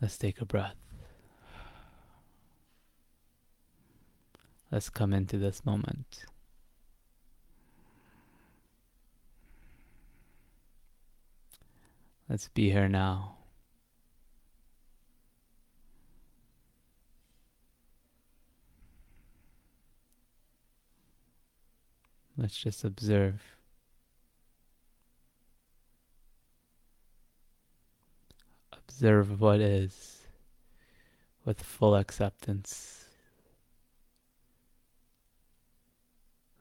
Let's take a breath. Let's come into this moment. Let's be here now. Let's just observe. Observe what is with full acceptance.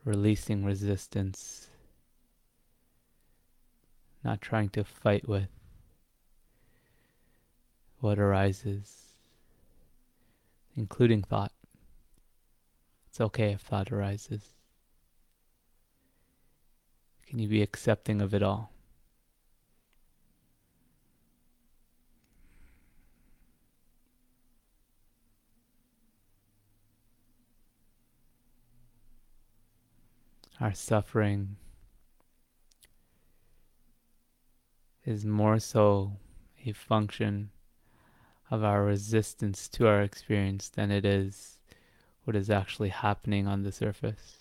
Releasing resistance. Not trying to fight with what arises, including thought. It's okay if thought arises. Can you be accepting of it all? Our suffering is more so a function of our resistance to our experience than it is what is actually happening on the surface.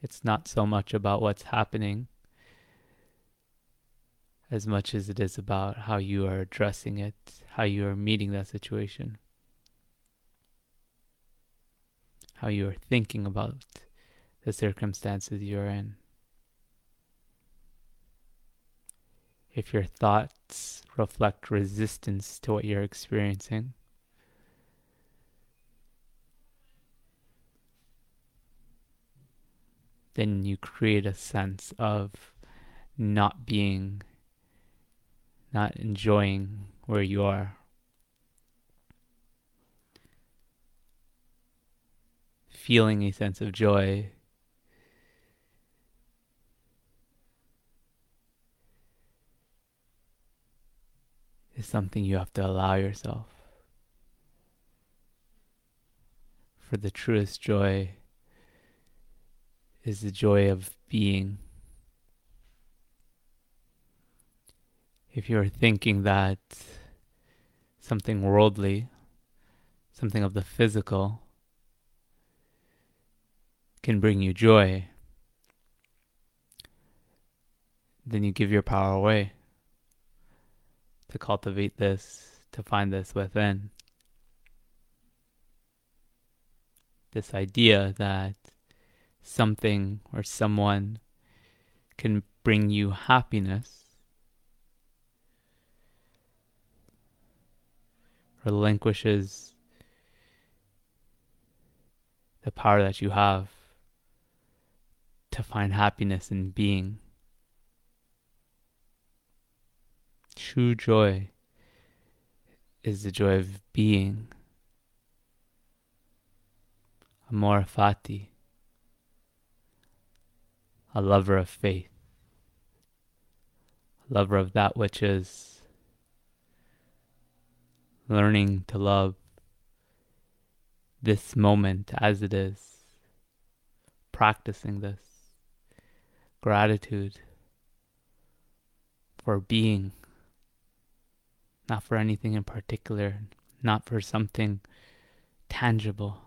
It's not so much about what's happening as much as it is about how you are addressing it, how you are meeting that situation, how you are thinking about the circumstances you're in. If your thoughts reflect resistance to what you're experiencing, then you create a sense of not being, not enjoying where you are. Feeling a sense of joy. Is something you have to allow yourself. For the truest joy is the joy of being. If you're thinking that something worldly, something of the physical, can bring you joy, then you give your power away to cultivate this, to find this within. This idea that something or someone can bring you happiness, relinquishes the power that you have to find happiness in being. True joy is the joy of being. Amor fati a lover of faith, a lover of that which is learning to love this moment as it is, practicing this gratitude for being, not for anything in particular, not for something tangible.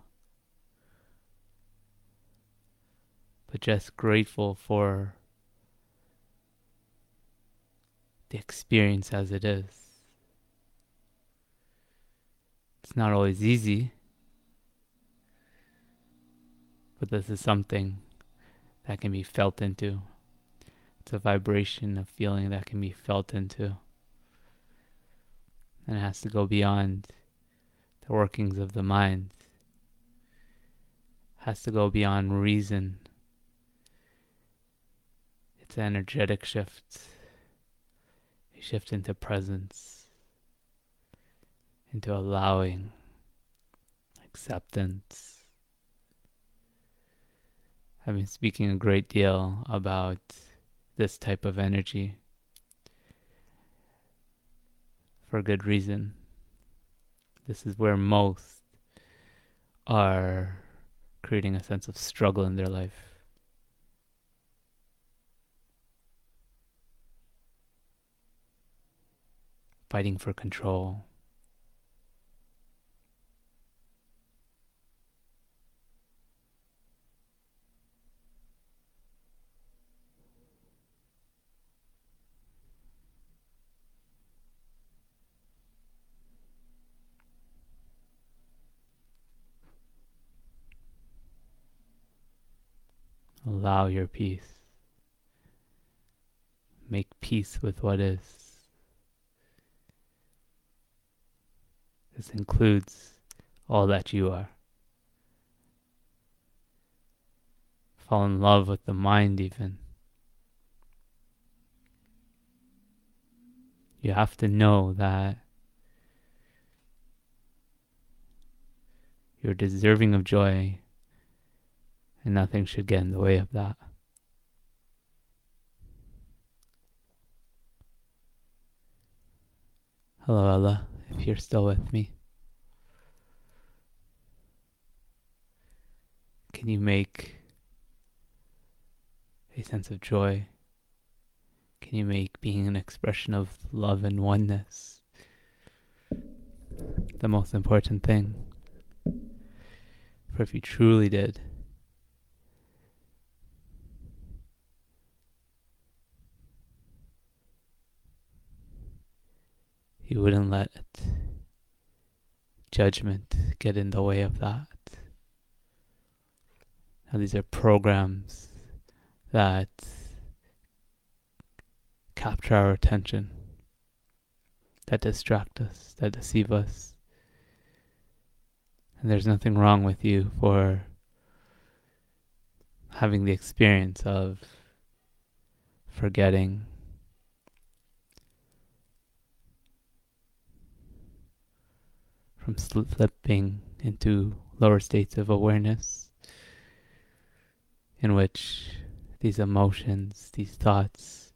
but just grateful for the experience as it is. It's not always easy, but this is something that can be felt into. It's a vibration of feeling that can be felt into. And it has to go beyond the workings of the mind. It has to go beyond reason it's an energetic shift. A shift into presence, into allowing, acceptance. I've been speaking a great deal about this type of energy for good reason. This is where most are creating a sense of struggle in their life. fighting for control. Allow your peace. Make peace with what is. This includes all that you are. Fall in love with the mind, even. You have to know that you're deserving of joy and nothing should get in the way of that. Hello, Ella, if you're still with me. Can you make a sense of joy? Can you make being an expression of love and oneness the most important thing? For if you truly did, you wouldn't let judgment get in the way of that. Now, these are programs that capture our attention, that distract us, that deceive us. And there's nothing wrong with you for having the experience of forgetting from slipping into lower states of awareness in which these emotions, these thoughts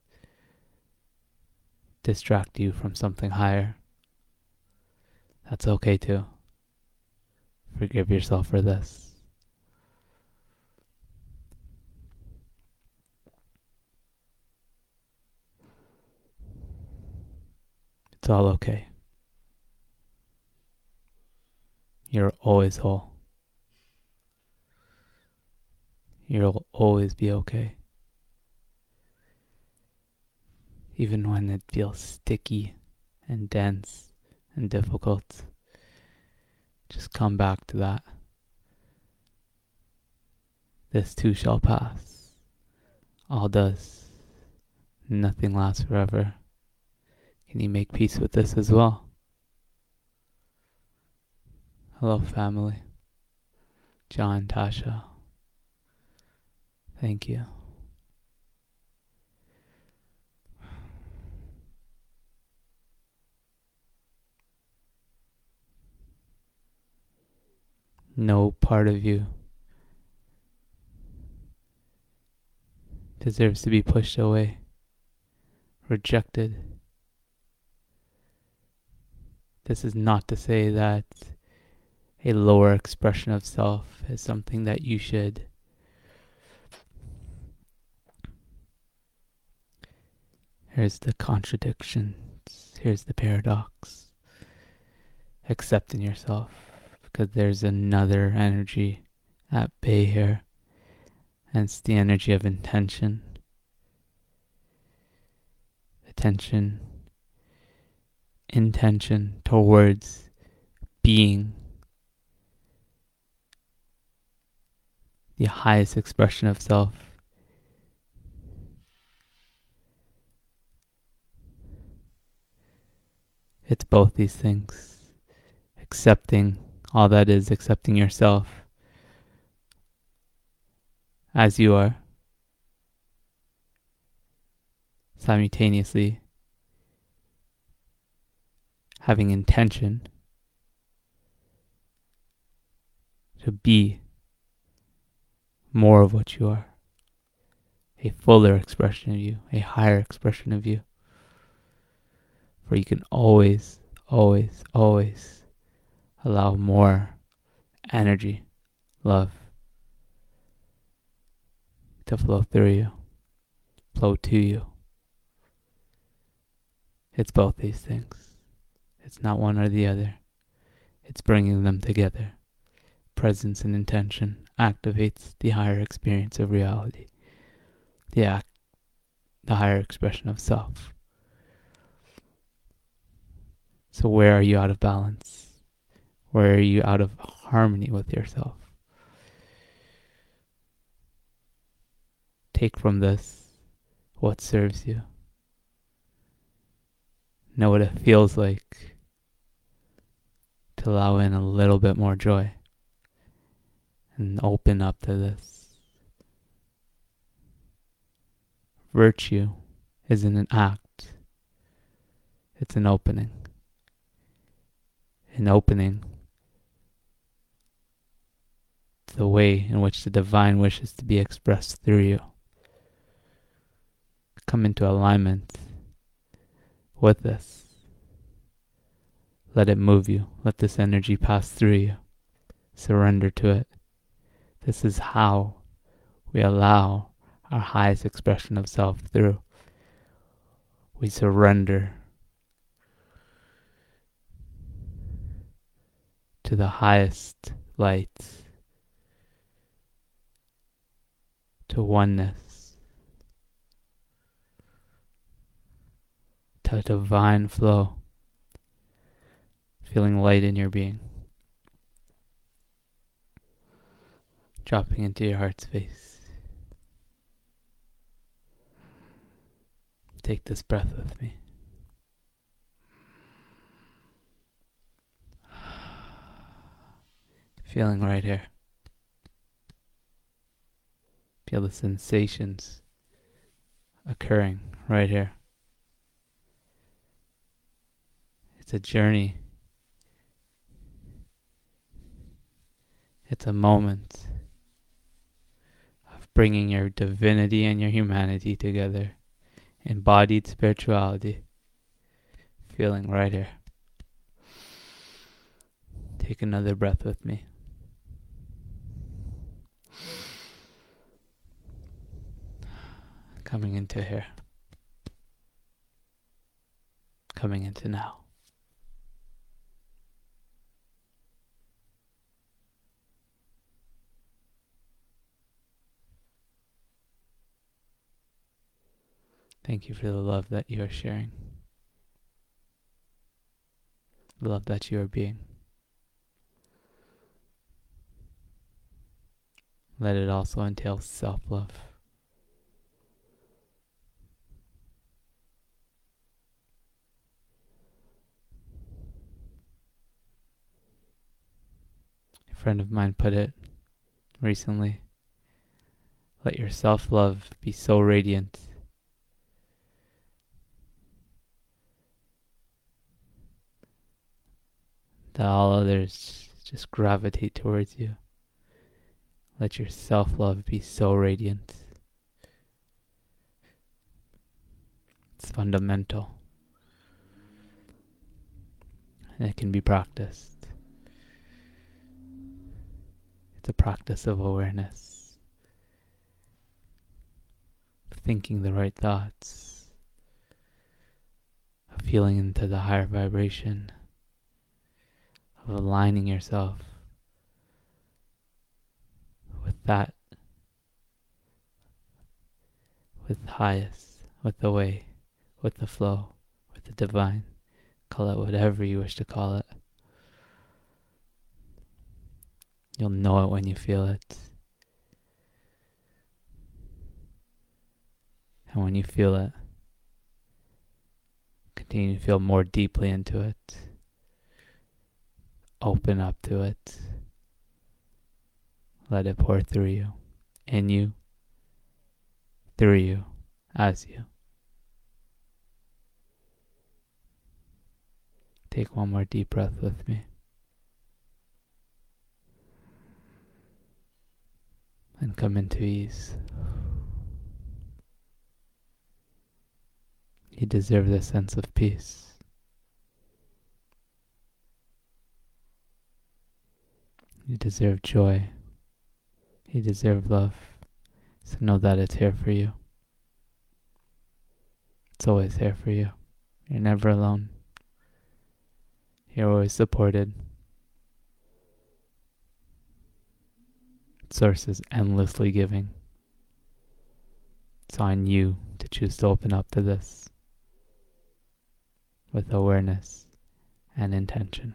distract you from something higher. That's okay too. Forgive yourself for this. It's all okay. You're always whole. You'll always be okay. Even when it feels sticky and dense and difficult, just come back to that. This too shall pass. All does. Nothing lasts forever. Can you make peace with this as well? Hello, family. John, Tasha. Thank you. No part of you deserves to be pushed away, rejected. This is not to say that a lower expression of self is something that you should here's the contradictions. Here's the paradox. Accepting yourself because there's another energy at bay here. And it's the energy of intention. Attention. Intention towards being the highest expression of self. It's both these things. Accepting all that is, accepting yourself as you are. Simultaneously, having intention to be more of what you are, a fuller expression of you, a higher expression of you. For you can always, always, always allow more energy, love to flow through you, flow to you. It's both these things. It's not one or the other. It's bringing them together. Presence and intention activates the higher experience of reality, the act, the higher expression of self. So where are you out of balance? Where are you out of harmony with yourself? Take from this what serves you. Know what it feels like to allow in a little bit more joy and open up to this. Virtue isn't an act, it's an opening. An opening to the way in which the divine wishes to be expressed through you. Come into alignment with this. Let it move you. Let this energy pass through you. Surrender to it. This is how we allow our highest expression of self through. We surrender to the highest light, to oneness, to divine flow, feeling light in your being. Dropping into your heart space. Take this breath with me. Feeling right here. Feel the sensations occurring right here. It's a journey. It's a moment bringing your divinity and your humanity together. Embodied spirituality. Feeling right here. Take another breath with me. Coming into here. Coming into now. Thank you for the love that you are sharing, the love that you are being. Let it also entail self love. A friend of mine put it recently let your self love be so radiant that all others just gravitate towards you. Let your self love be so radiant. It's fundamental. And it can be practiced. It's a practice of awareness, of thinking the right thoughts, of feeling into the higher vibration of aligning yourself with that, with highest, with the way, with the flow, with the divine. Call it whatever you wish to call it. You'll know it when you feel it. And when you feel it, continue to feel more deeply into it open up to it. Let it pour through you, in you, through you, as you. Take one more deep breath with me. And come into ease. You deserve this sense of peace. You deserve joy. You deserve love. So know that it's here for you. It's always here for you. You're never alone. You're always supported. Source is endlessly giving. It's on you to choose to open up to this with awareness and intention.